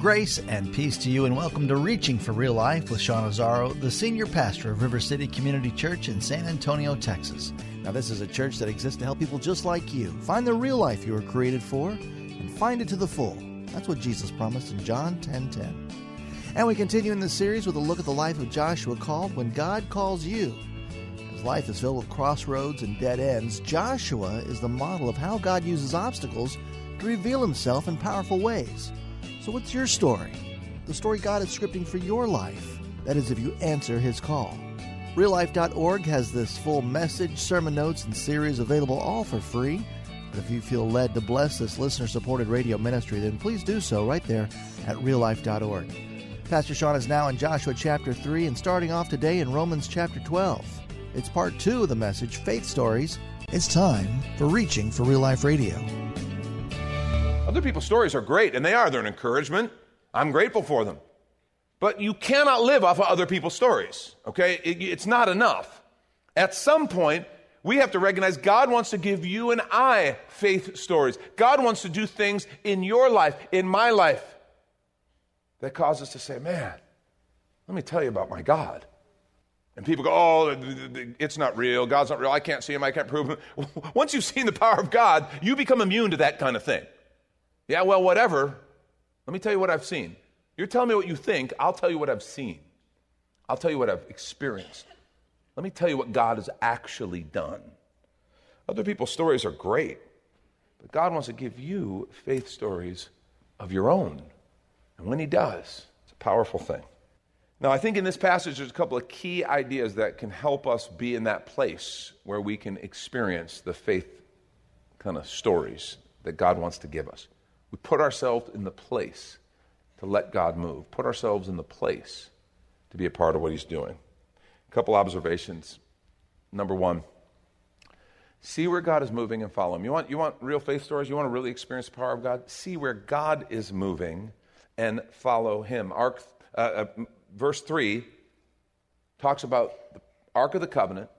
Grace and peace to you, and welcome to Reaching for Real Life with Sean Azzaro, the senior pastor of River City Community Church in San Antonio, Texas. Now, this is a church that exists to help people just like you find the real life you were created for and find it to the full. That's what Jesus promised in John 10:10. 10, 10. And we continue in this series with a look at the life of Joshua called When God Calls You. As life is filled with crossroads and dead ends, Joshua is the model of how God uses obstacles to reveal himself in powerful ways. So, what's your story? The story God is scripting for your life. That is, if you answer His call. RealLife.org has this full message, sermon notes, and series available all for free. But if you feel led to bless this listener supported radio ministry, then please do so right there at reallife.org. Pastor Sean is now in Joshua chapter 3 and starting off today in Romans chapter 12. It's part 2 of the message, Faith Stories. It's time for Reaching for Real Life Radio. Other people's stories are great, and they are. They're an encouragement. I'm grateful for them. But you cannot live off of other people's stories, okay? It, it's not enough. At some point, we have to recognize God wants to give you and I faith stories. God wants to do things in your life, in my life, that cause us to say, man, let me tell you about my God. And people go, oh, it's not real. God's not real. I can't see him. I can't prove him. Once you've seen the power of God, you become immune to that kind of thing. Yeah, well, whatever. Let me tell you what I've seen. You're telling me what you think, I'll tell you what I've seen. I'll tell you what I've experienced. Let me tell you what God has actually done. Other people's stories are great, but God wants to give you faith stories of your own. And when He does, it's a powerful thing. Now, I think in this passage, there's a couple of key ideas that can help us be in that place where we can experience the faith kind of stories that God wants to give us. We put ourselves in the place to let God move, put ourselves in the place to be a part of what He's doing. A couple observations. Number one, see where God is moving and follow Him. You want, you want real faith stories? You want to really experience the power of God? See where God is moving and follow Him. Ark, uh, uh, verse 3 talks about the Ark of the Covenant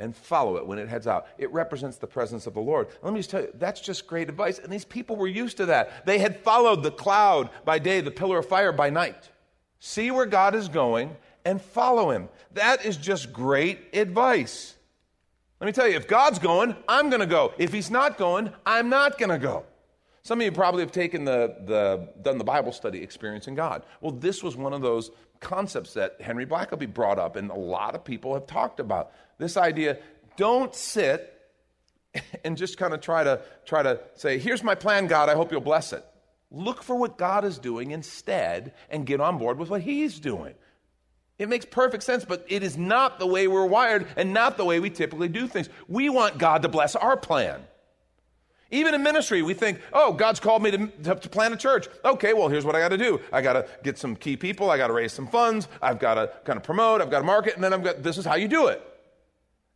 and follow it when it heads out. It represents the presence of the Lord. Let me just tell you, that's just great advice. And these people were used to that. They had followed the cloud by day, the pillar of fire by night. See where God is going and follow him. That is just great advice. Let me tell you, if God's going, I'm going to go. If he's not going, I'm not going to go. Some of you probably have taken the, the, done the Bible study experiencing God. Well, this was one of those concepts that Henry Blackaby brought up, and a lot of people have talked about. This idea don't sit and just kind of try to try to say, here's my plan, God, I hope you'll bless it. Look for what God is doing instead and get on board with what He's doing. It makes perfect sense, but it is not the way we're wired and not the way we typically do things. We want God to bless our plan. Even in ministry, we think, oh, God's called me to, to, to plant a church. Okay, well, here's what I got to do. I got to get some key people. I got to raise some funds. I've got to kind of promote. I've got to market. And then I've got, this is how you do it.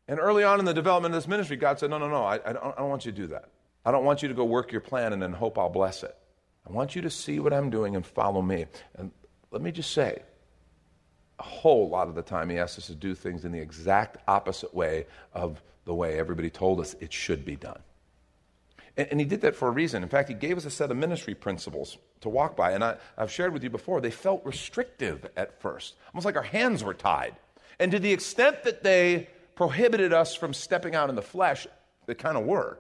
And early on in the development of this ministry, God said, no, no, no, I, I, don't, I don't want you to do that. I don't want you to go work your plan and then hope I'll bless it. I want you to see what I'm doing and follow me. And let me just say, a whole lot of the time, he asks us to do things in the exact opposite way of the way everybody told us it should be done. And, and, he did that for a reason. In fact, he gave us a set of ministry principles to walk by. And I, I've shared with you before, they felt restrictive at first, almost like our hands were tied. And to the extent that they prohibited us from stepping out in the flesh, they kind of were.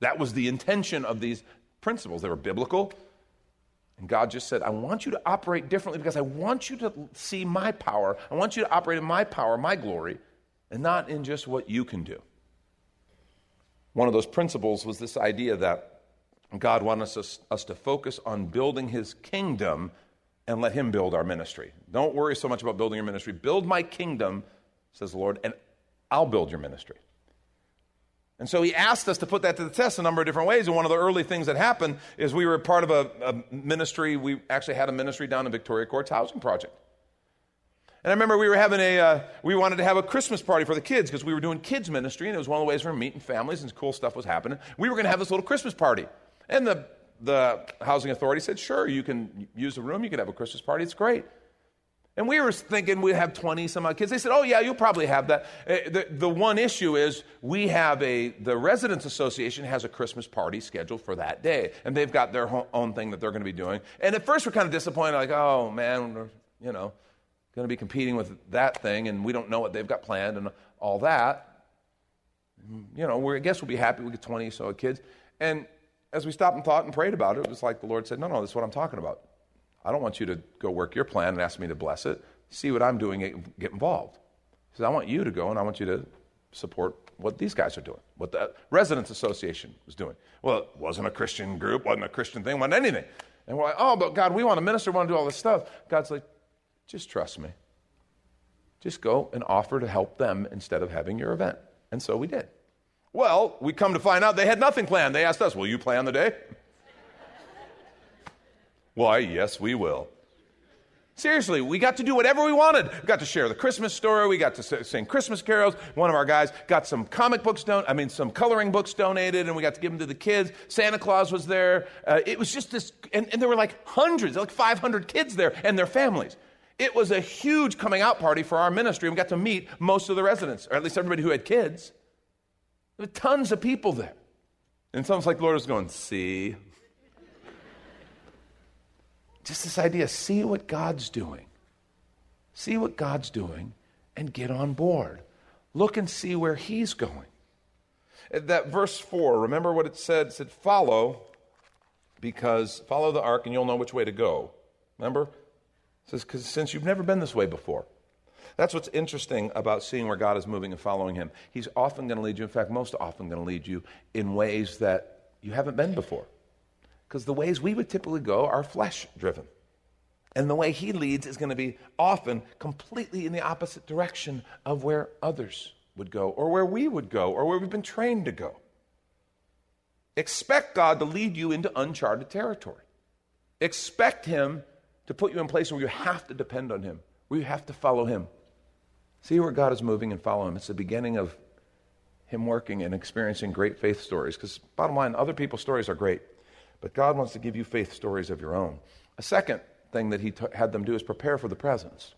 That was the intention of these principles. They were biblical. And God just said, I want you to operate differently because I want you to see my power. I want you to operate in my power, my glory, and not in just what you can do. One of those principles was this idea that God wants us, us to focus on building his kingdom and let him build our ministry. Don't worry so much about building your ministry. Build my kingdom, says the Lord, and I'll build your ministry. And so he asked us to put that to the test a number of different ways. And one of the early things that happened is we were part of a, a ministry. We actually had a ministry down in Victoria Courts Housing Project. And I remember we were having a, uh, we wanted to have a Christmas party for the kids because we were doing kids ministry and it was one of the ways we were meeting families and cool stuff was happening. We were going to have this little Christmas party. And the, the housing authority said, sure, you can use the room, you can have a Christmas party, it's great. And we were thinking we'd have 20 some odd kids. They said, oh, yeah, you'll probably have that. Uh, the, the one issue is we have a, the Residents Association has a Christmas party scheduled for that day. And they've got their own thing that they're going to be doing. And at first we're kind of disappointed, like, oh, man, you know, going to be competing with that thing, and we don't know what they've got planned and all that. You know, I guess we'll be happy we get 20 so kids. And as we stopped and thought and prayed about it, it was like the Lord said, no, no, this is what I'm talking about. I don't want you to go work your plan and ask me to bless it. See what I'm doing, get involved. He says, I want you to go and I want you to support what these guys are doing, what the Residents Association was doing. Well, it wasn't a Christian group, wasn't a Christian thing, wasn't anything. And we're like, oh, but God, we want to minister, we want to do all this stuff. God's like, just trust me. Just go and offer to help them instead of having your event. And so we did. Well, we come to find out they had nothing planned. They asked us, Will you plan the day? Why, yes, we will. Seriously, we got to do whatever we wanted. We got to share the Christmas story. We got to sing Christmas carols. One of our guys got some comic books don- I mean, some coloring books donated, and we got to give them to the kids. Santa Claus was there. Uh, it was just this, and, and there were like hundreds, like 500 kids there and their families. It was a huge coming out party for our ministry. We got to meet most of the residents, or at least everybody who had kids. There were tons of people there. And almost like the Lord was going, see? Just this idea see what God's doing. See what God's doing and get on board. Look and see where He's going. That verse 4, remember what it said? It said, follow, because follow the ark and you'll know which way to go. Remember? Says, because since you've never been this way before. That's what's interesting about seeing where God is moving and following Him. He's often going to lead you, in fact, most often going to lead you in ways that you haven't been before. Because the ways we would typically go are flesh driven. And the way He leads is going to be often completely in the opposite direction of where others would go, or where we would go, or where we've been trained to go. Expect God to lead you into uncharted territory. Expect Him to put you in place where you have to depend on Him, where you have to follow Him. See where God is moving and follow Him. It's the beginning of Him working and experiencing great faith stories. Because, bottom line, other people's stories are great, but God wants to give you faith stories of your own. A second thing that He t- had them do is prepare for the presence.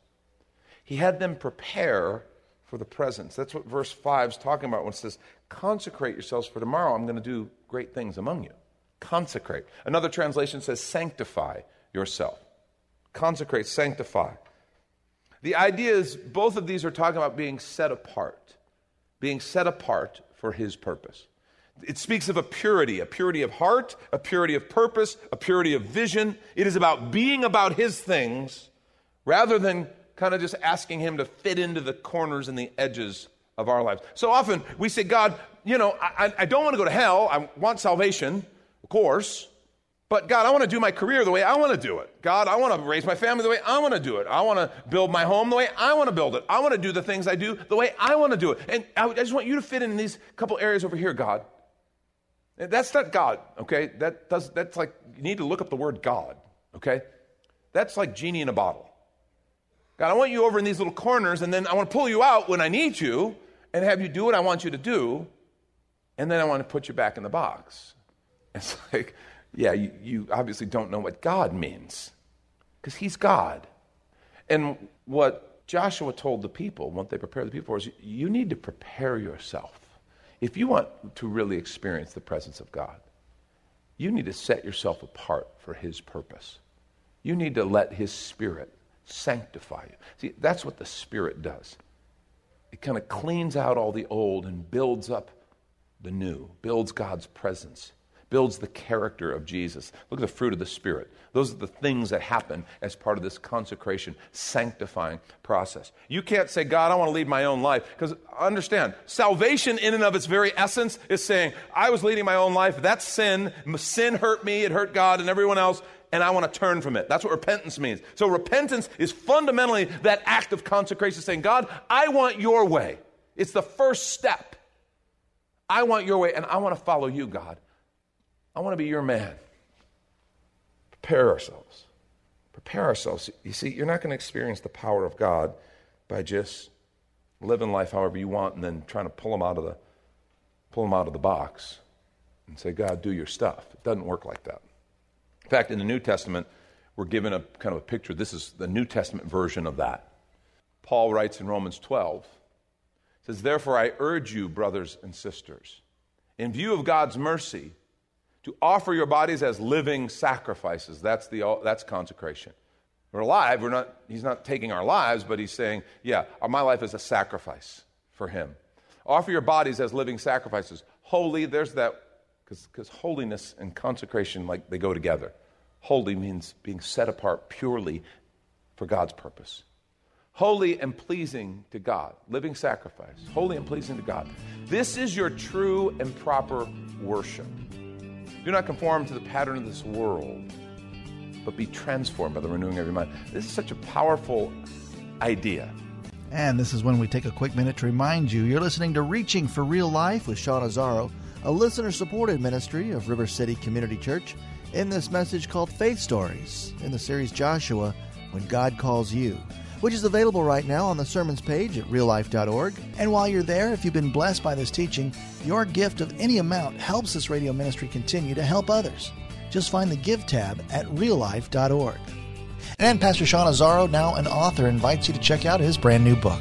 He had them prepare for the presence. That's what verse 5 is talking about when it says, Consecrate yourselves for tomorrow. I'm going to do great things among you. Consecrate. Another translation says, Sanctify yourself consecrate, sanctify. The idea is both of these are talking about being set apart, being set apart for His purpose. It speaks of a purity, a purity of heart, a purity of purpose, a purity of vision. It is about being about His things rather than kind of just asking Him to fit into the corners and the edges of our lives. So often we say, God, you know, I, I don't want to go to hell. I want salvation, of course. But God, I want to do my career the way I want to do it. God, I want to raise my family the way I want to do it. I want to build my home the way I want to build it. I want to do the things I do the way I want to do it. And I just want you to fit in these couple areas over here, God. That's not God, okay? That does, that's like, you need to look up the word God, okay? That's like genie in a bottle. God, I want you over in these little corners, and then I want to pull you out when I need you and have you do what I want you to do, and then I want to put you back in the box. It's like, yeah, you, you obviously don't know what God means because he's God. And what Joshua told the people, what they prepared the people for, is you need to prepare yourself. If you want to really experience the presence of God, you need to set yourself apart for his purpose. You need to let his spirit sanctify you. See, that's what the spirit does. It kind of cleans out all the old and builds up the new, builds God's presence builds the character of Jesus. Look at the fruit of the Spirit. Those are the things that happen as part of this consecration, sanctifying process. You can't say, God, I want to lead my own life. Because understand, salvation in and of its very essence is saying, I was leading my own life. That's sin. Sin hurt me, it hurt God and everyone else, and I want to turn from it. That's what repentance means. So repentance is fundamentally that act of consecration, saying, God, I want your way. It's the first step. I want your way, and I want to follow you, God. I want to be your man. Prepare ourselves. Prepare ourselves. You see, you're not going to experience the power of God by just living life however you want and then trying to pull them out of the pull them out of the box and say, God, do your stuff. It doesn't work like that. In fact, in the New Testament, we're given a kind of a picture. This is the New Testament version of that. Paul writes in Romans 12, says, Therefore I urge you, brothers and sisters, in view of God's mercy, to offer your bodies as living sacrifices. That's, the, that's consecration. We're alive. We're not, he's not taking our lives, but he's saying, yeah, uh, my life is a sacrifice for him. Offer your bodies as living sacrifices. Holy, there's that, because holiness and consecration, like they go together. Holy means being set apart purely for God's purpose. Holy and pleasing to God, living sacrifice, holy and pleasing to God. This is your true and proper worship. Do not conform to the pattern of this world, but be transformed by the renewing of your mind. This is such a powerful idea. And this is when we take a quick minute to remind you you're listening to Reaching for Real Life with Sean Azzaro, a listener supported ministry of River City Community Church, in this message called Faith Stories in the series Joshua When God Calls You which is available right now on the sermons page at reallife.org. And while you're there, if you've been blessed by this teaching, your gift of any amount helps this radio ministry continue to help others. Just find the Give tab at reallife.org. And Pastor Sean Azzaro, now an author, invites you to check out his brand new book.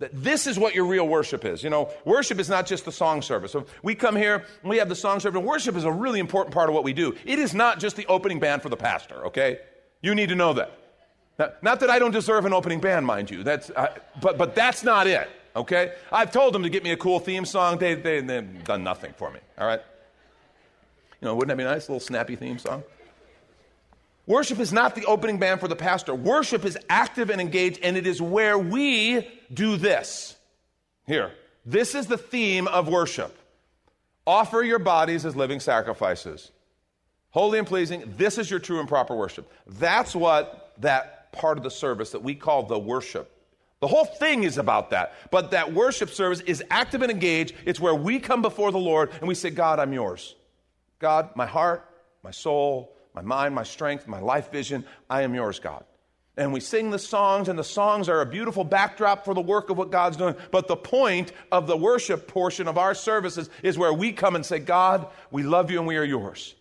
That this is what your real worship is. You know, worship is not just the song service. So we come here and we have the song service, and worship is a really important part of what we do. It is not just the opening band for the pastor, okay? You need to know that. Now, not that I don't deserve an opening band, mind you. That's, but, but that's not it, okay? I've told them to get me a cool theme song. They, they, they've done nothing for me, all right? You know, wouldn't that be nice? A little snappy theme song? Worship is not the opening band for the pastor. Worship is active and engaged, and it is where we do this. Here, this is the theme of worship. Offer your bodies as living sacrifices, holy and pleasing. This is your true and proper worship. That's what that part of the service that we call the worship. The whole thing is about that. But that worship service is active and engaged. It's where we come before the Lord and we say, God, I'm yours. God, my heart, my soul, my mind, my strength, my life vision. I am yours, God. And we sing the songs, and the songs are a beautiful backdrop for the work of what God's doing. But the point of the worship portion of our services is where we come and say, God, we love you and we are yours.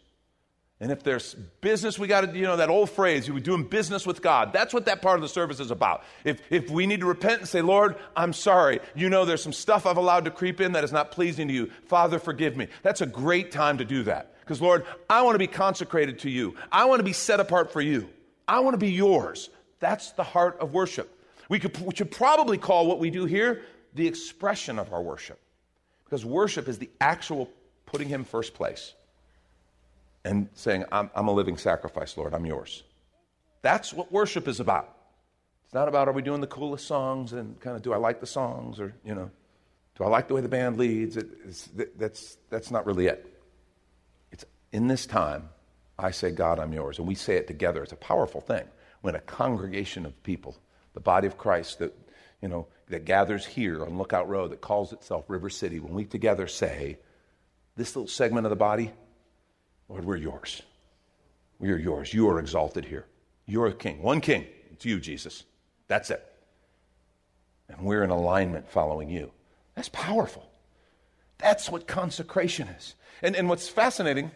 And if there's business, we got to, you know, that old phrase, we're doing business with God. That's what that part of the service is about. If, if we need to repent and say, Lord, I'm sorry. You know, there's some stuff I've allowed to creep in that is not pleasing to you. Father, forgive me. That's a great time to do that. Because, Lord, I want to be consecrated to you. I want to be set apart for you. I want to be yours. That's the heart of worship. We, could, we should probably call what we do here the expression of our worship. Because worship is the actual putting Him first place and saying, I'm, I'm a living sacrifice, Lord, I'm yours. That's what worship is about. It's not about are we doing the coolest songs and kind of do I like the songs or, you know, do I like the way the band leads? It, that's, that's not really it It's in this time, I say, God, I'm yours. And we say it together. It's a powerful thing when a congregation of people, the body of Christ that, you know, that gathers here on Lookout Road that calls itself River City, when we together say, this little segment of the body, Lord, we're yours. We are yours. You are exalted here. You're a king. One king. It's you, Jesus. That's it. and we're in alignment following you. That's powerful. That's what consecration is. And, and what's fascinating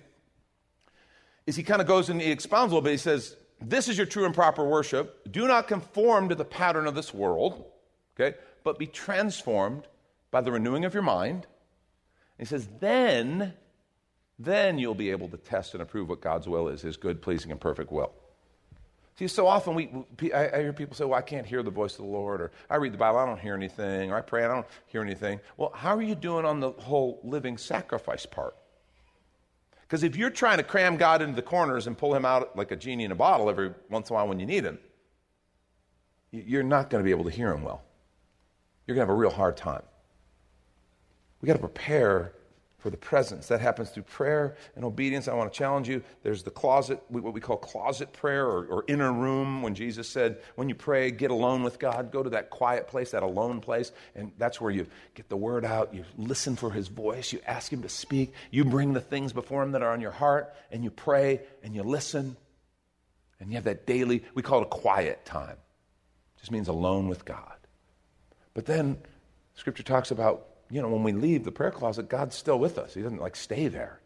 is he kind of goes and he expounds a little bit. He says, This is your true and proper worship. Do not conform to the pattern of this world, okay, but be transformed by the renewing of your mind. And he says, Then, then you'll be able to test and approve what God's will is, his good, pleasing, and perfect will. See, so often we, I, hear people say, well, I can't hear the voice of the Lord, or I read the Bible, I don't hear anything, or I pray, I don't hear anything. Well, how are you doing on the whole living sacrifice part? Because if you're trying to cram God into the corners and pull him out like a genie in a bottle every once in a while when you need him, you're not going to be able to hear him well. You're going to have a real hard time. We've got to prepare the presence. That happens through prayer and obedience. I want to challenge you. There's the closet, what we call closet prayer or, or, inner room, when Jesus said, when you pray, get alone with God, go to that quiet place, that alone place, and that's where you get the word out, you listen for his voice, you ask him to speak, you bring the things before him that are on your heart, and you pray and you listen, and you have that daily, we call it a quiet time. It just means alone with God. But then, Scripture talks about you know, when we leave the prayer closet, God's still with us. He doesn't like stay there.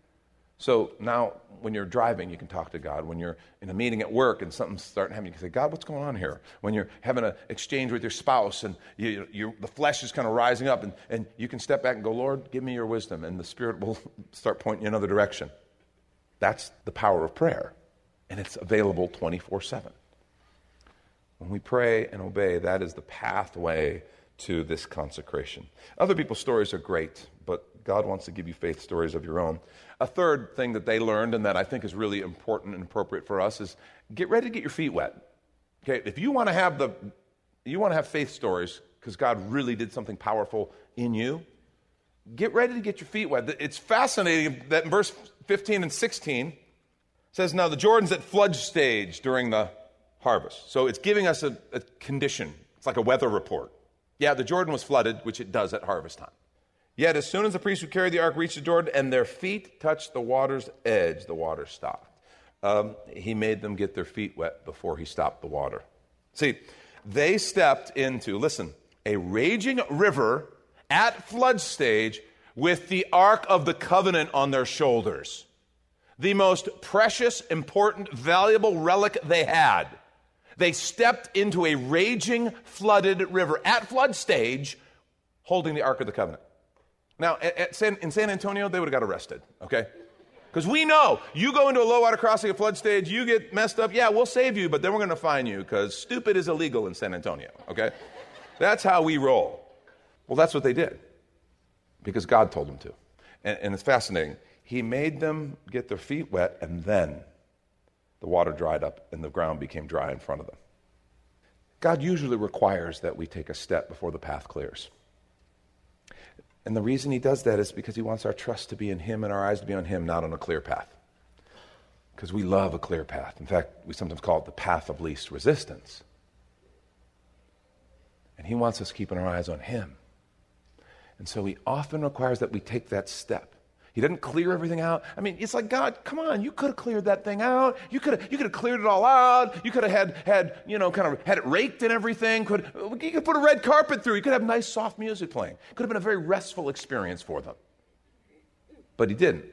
So now, when you're driving, you can talk to God. When you're in a meeting at work and something's starting to happen, you can say, God, what's going on here? When you're having an exchange with your spouse and you, you, the flesh is kind of rising up, and, and you can step back and go, Lord, give me your wisdom, and the Spirit will start pointing you another direction. That's the power of prayer, and it's available 24 7. When we pray and obey, that is the pathway to this consecration. Other people's stories are great, but God wants to give you faith stories of your own. A third thing that they learned, and that I think is really important and appropriate for us, is get ready to get your feet wet. Okay, if you want to have the, you want to have faith stories because God really did something powerful in you. Get ready to get your feet wet. It's fascinating that in verse 15 and 16 says, Now the Jordan's at flood stage during the harvest. So it's giving us a, a condition. It's like a weather report. Yeah, the Jordan was flooded, which it does at harvest time. Yet, as soon as the priests who carried the ark reached the Jordan and their feet touched the water's edge, the water stopped. Um, he made them get their feet wet before he stopped the water. See, they stepped into, listen, a raging river at flood stage with the Ark of the Covenant on their shoulders. The most precious, important, valuable relic they had. They stepped into a raging, flooded river at flood stage, holding the Ark of the Covenant. Now, San, in San Antonio, they would have got arrested, okay? Because we know you go into a low water crossing at flood stage, you get messed up, yeah, we'll save you, but then we're going to fine you because stupid is illegal in San Antonio, okay? That's how we roll. Well, that's what they did because God told them to. And, and it's fascinating. He made them get their feet wet, and then the water dried up and the ground became dry in front of them. God usually requires that we take a step before the path clears. And the reason he does that is because he wants our trust to be in him and our eyes to be on him, not on a clear path. Because we love a clear path. In fact, we sometimes call it the path of least resistance. And he wants us keeping our eyes on him. And so he often requires that we take that step. He doesn't clear everything out. I mean, it's like, God, come on, you could have cleared that thing out. You could have, you could have cleared it all out. You could have had, had, you know, kind of had it raked and everything. Could, you could put a red carpet through. You could have nice, soft music playing. Could have been a very restful experience for them. But he didn't.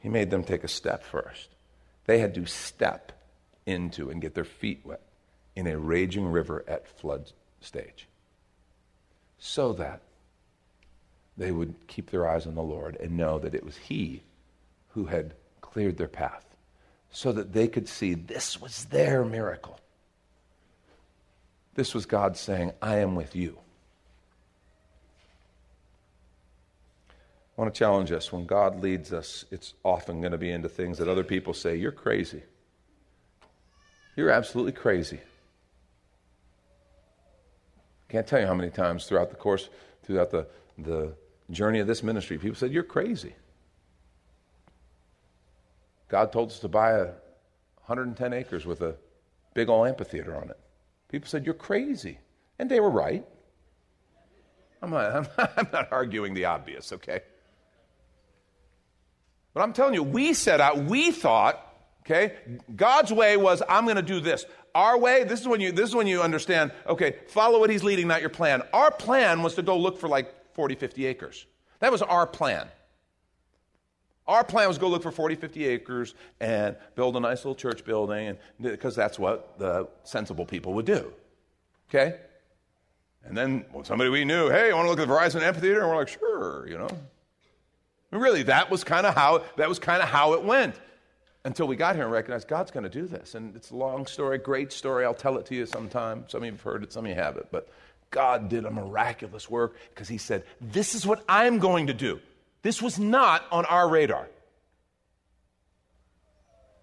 He made them take a step first. They had to step into and get their feet wet in a raging river at flood stage so that they would keep their eyes on the Lord and know that it was He who had cleared their path so that they could see this was their miracle. This was God saying, I am with you. I want to challenge us when God leads us, it's often going to be into things that other people say, You're crazy. You're absolutely crazy. Can't tell you how many times throughout the course, throughout the, the journey of this ministry, people said, You're crazy. God told us to buy a 110 acres with a big old amphitheater on it. People said, You're crazy. And they were right. I'm not, I'm, not arguing the obvious, okay? But I'm telling you, we set out, we thought, okay, God's way was, I'm going to do this. our way, this is when you this is when you understand, okay, follow what he's leading, not your plan. Our plan was to go look for like 40, 50 acres. That was our plan. Our plan was go look for 40, 50 acres and build a nice little church building, and because that's what the sensible people would do. Okay? And then well, somebody we knew, hey, I want to look at the Verizon Amphitheater? And we're like, sure, you know. And really, that was kind of how that was kind of how it went until we got here and recognized God's going to do this. And it's a long story, great story. I'll tell it to you sometime. Some of you have heard it, some of you haven't. But God did a miraculous work because He said, This is what I'm going to do. This was not on our radar.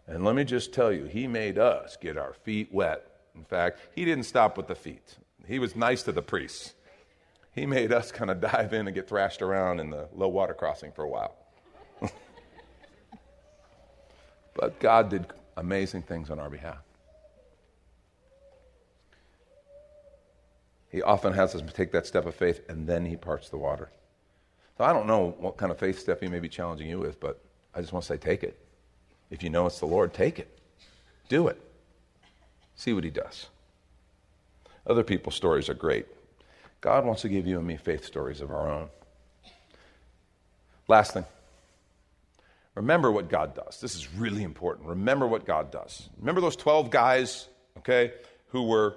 And let me just tell you, He made us get our feet wet. In fact, He didn't stop with the feet, He was nice to the priests. He made us kind of dive in and get thrashed around in the low water crossing for a while. but God did amazing things on our behalf. He often has us take that step of faith and then he parts the water. So I don't know what kind of faith step he may be challenging you with, but I just want to say take it. If you know it's the Lord, take it. Do it. See what he does. Other people's stories are great. God wants to give you and me faith stories of our own. Last thing. Remember what God does. This is really important. Remember what God does. Remember those 12 guys, okay, who were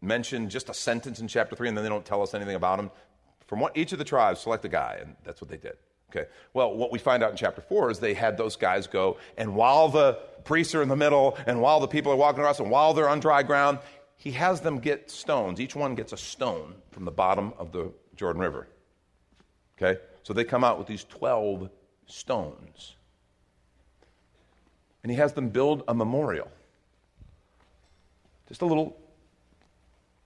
mentioned just a sentence in chapter 3 and then they don't tell us anything about them? From what, each of the tribes, select a guy, and that's what they did. Okay. Well, what we find out in chapter 4 is they had those guys go, and while the priests are in the middle, and while the people are walking across, and while they're on dry ground, he has them get stones. Each one gets a stone from the bottom of the Jordan River. Okay? So they come out with these 12 stones. And he has them build a memorial. Just a little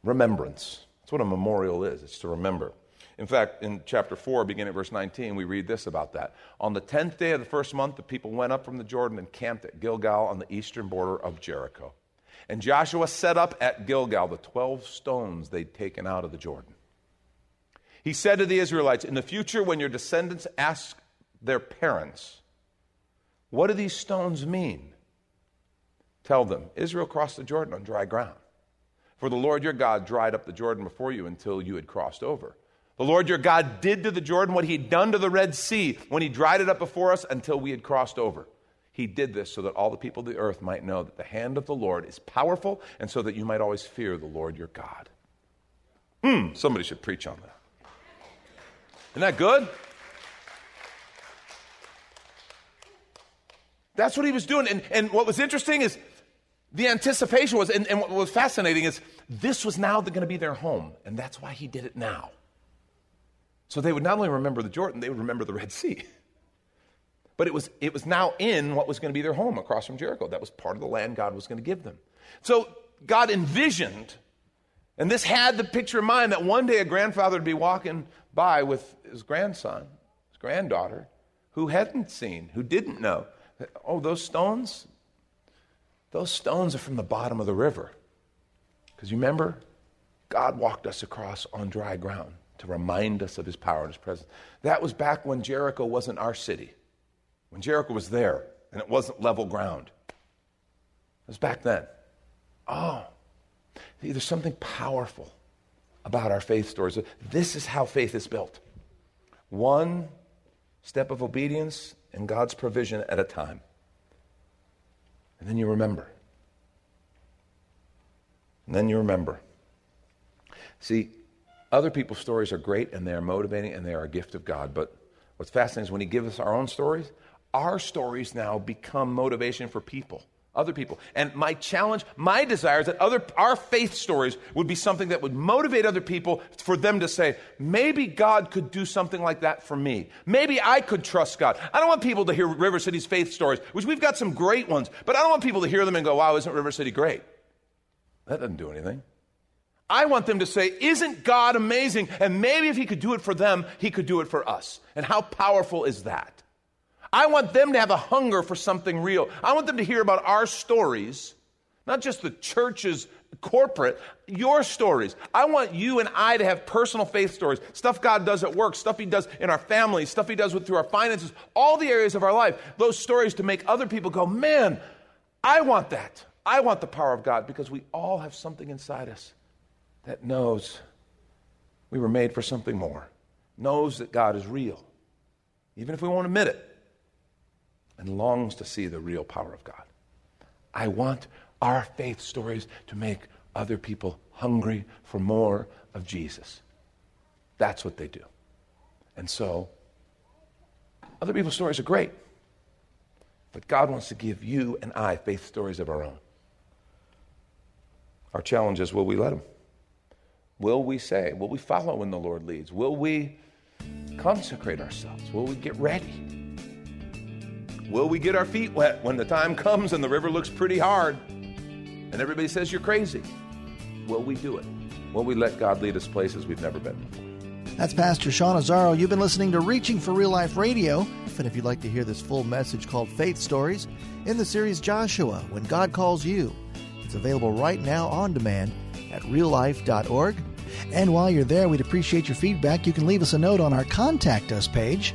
remembrance. That's what a memorial is, it's to remember. In fact, in chapter 4, beginning at verse 19, we read this about that. On the 10th day of the first month, the people went up from the Jordan and camped at Gilgal on the eastern border of Jericho. And Joshua set up at Gilgal the 12 stones they'd taken out of the Jordan. He said to the Israelites, In the future, when your descendants ask their parents, What do these stones mean? Tell them, Israel crossed the Jordan on dry ground. For the Lord your God dried up the Jordan before you until you had crossed over. The Lord your God did to the Jordan what he'd done to the Red Sea when he dried it up before us until we had crossed over. He did this so that all the people of the earth might know that the hand of the Lord is powerful and so that you might always fear the Lord your God. Hmm, somebody should preach on that. Isn't that good? That's what he was doing. And, and what was interesting is the anticipation was, and, and what was fascinating is this was now going to be their home. And that's why he did it now. So they would not only remember the Jordan, they would remember the Red Sea. But it was, it was now in what was going to be their home across from Jericho. That was part of the land God was going to give them. So God envisioned, and this had the picture in mind that one day a grandfather would be walking by with his grandson, his granddaughter, who hadn't seen, who didn't know. Oh, those stones? Those stones are from the bottom of the river. Because you remember, God walked us across on dry ground to remind us of his power and his presence. That was back when Jericho wasn't our city when Jericho was there and it wasn't level ground. It was back then. Oh, there's something powerful about our faith stories. This is how faith is built one step of obedience and God's provision at a time. And then you remember. And then you remember. See, other people's stories are great and they are motivating and they are a gift of God. But what's fascinating is when He gives us our own stories, our stories now become motivation for people other people and my challenge my desire is that other our faith stories would be something that would motivate other people for them to say maybe god could do something like that for me maybe i could trust god i don't want people to hear river city's faith stories which we've got some great ones but i don't want people to hear them and go wow isn't river city great that doesn't do anything I want them to say, Isn't God amazing? And maybe if He could do it for them, He could do it for us. And how powerful is that? I want them to have a hunger for something real. I want them to hear about our stories, not just the church's corporate, your stories. I want you and I to have personal faith stories, stuff God does at work, stuff He does in our families, stuff He does with, through our finances, all the areas of our life. Those stories to make other people go, man, I want that. I want the power of God because we all have something inside us that knows we were made for something more, knows that God is real, even if we won't admit it, and longs to see the real power of God. I want our faith stories to make other people hungry for more of Jesus. That's what they do. And so, other people's stories are great. But God wants to give you and I faith stories of our own. Our challenge is will we let Him? Will we say, will we follow when the Lord leads? Will we consecrate ourselves? Will we get ready? Will we get our feet wet when the time comes and the river looks pretty hard and everybody says you're crazy? Will we do it? Will we let God lead us places we've never been before? That's Pastor Sean Azzaro. You've been listening to Reaching for Real Life Radio. And if you'd like to hear this full message called Faith Stories in the series Joshua, When God Calls You, it's available right now on demand at reallife.org. And while you're there, we'd appreciate your feedback. You can leave us a note on our Contact Us page,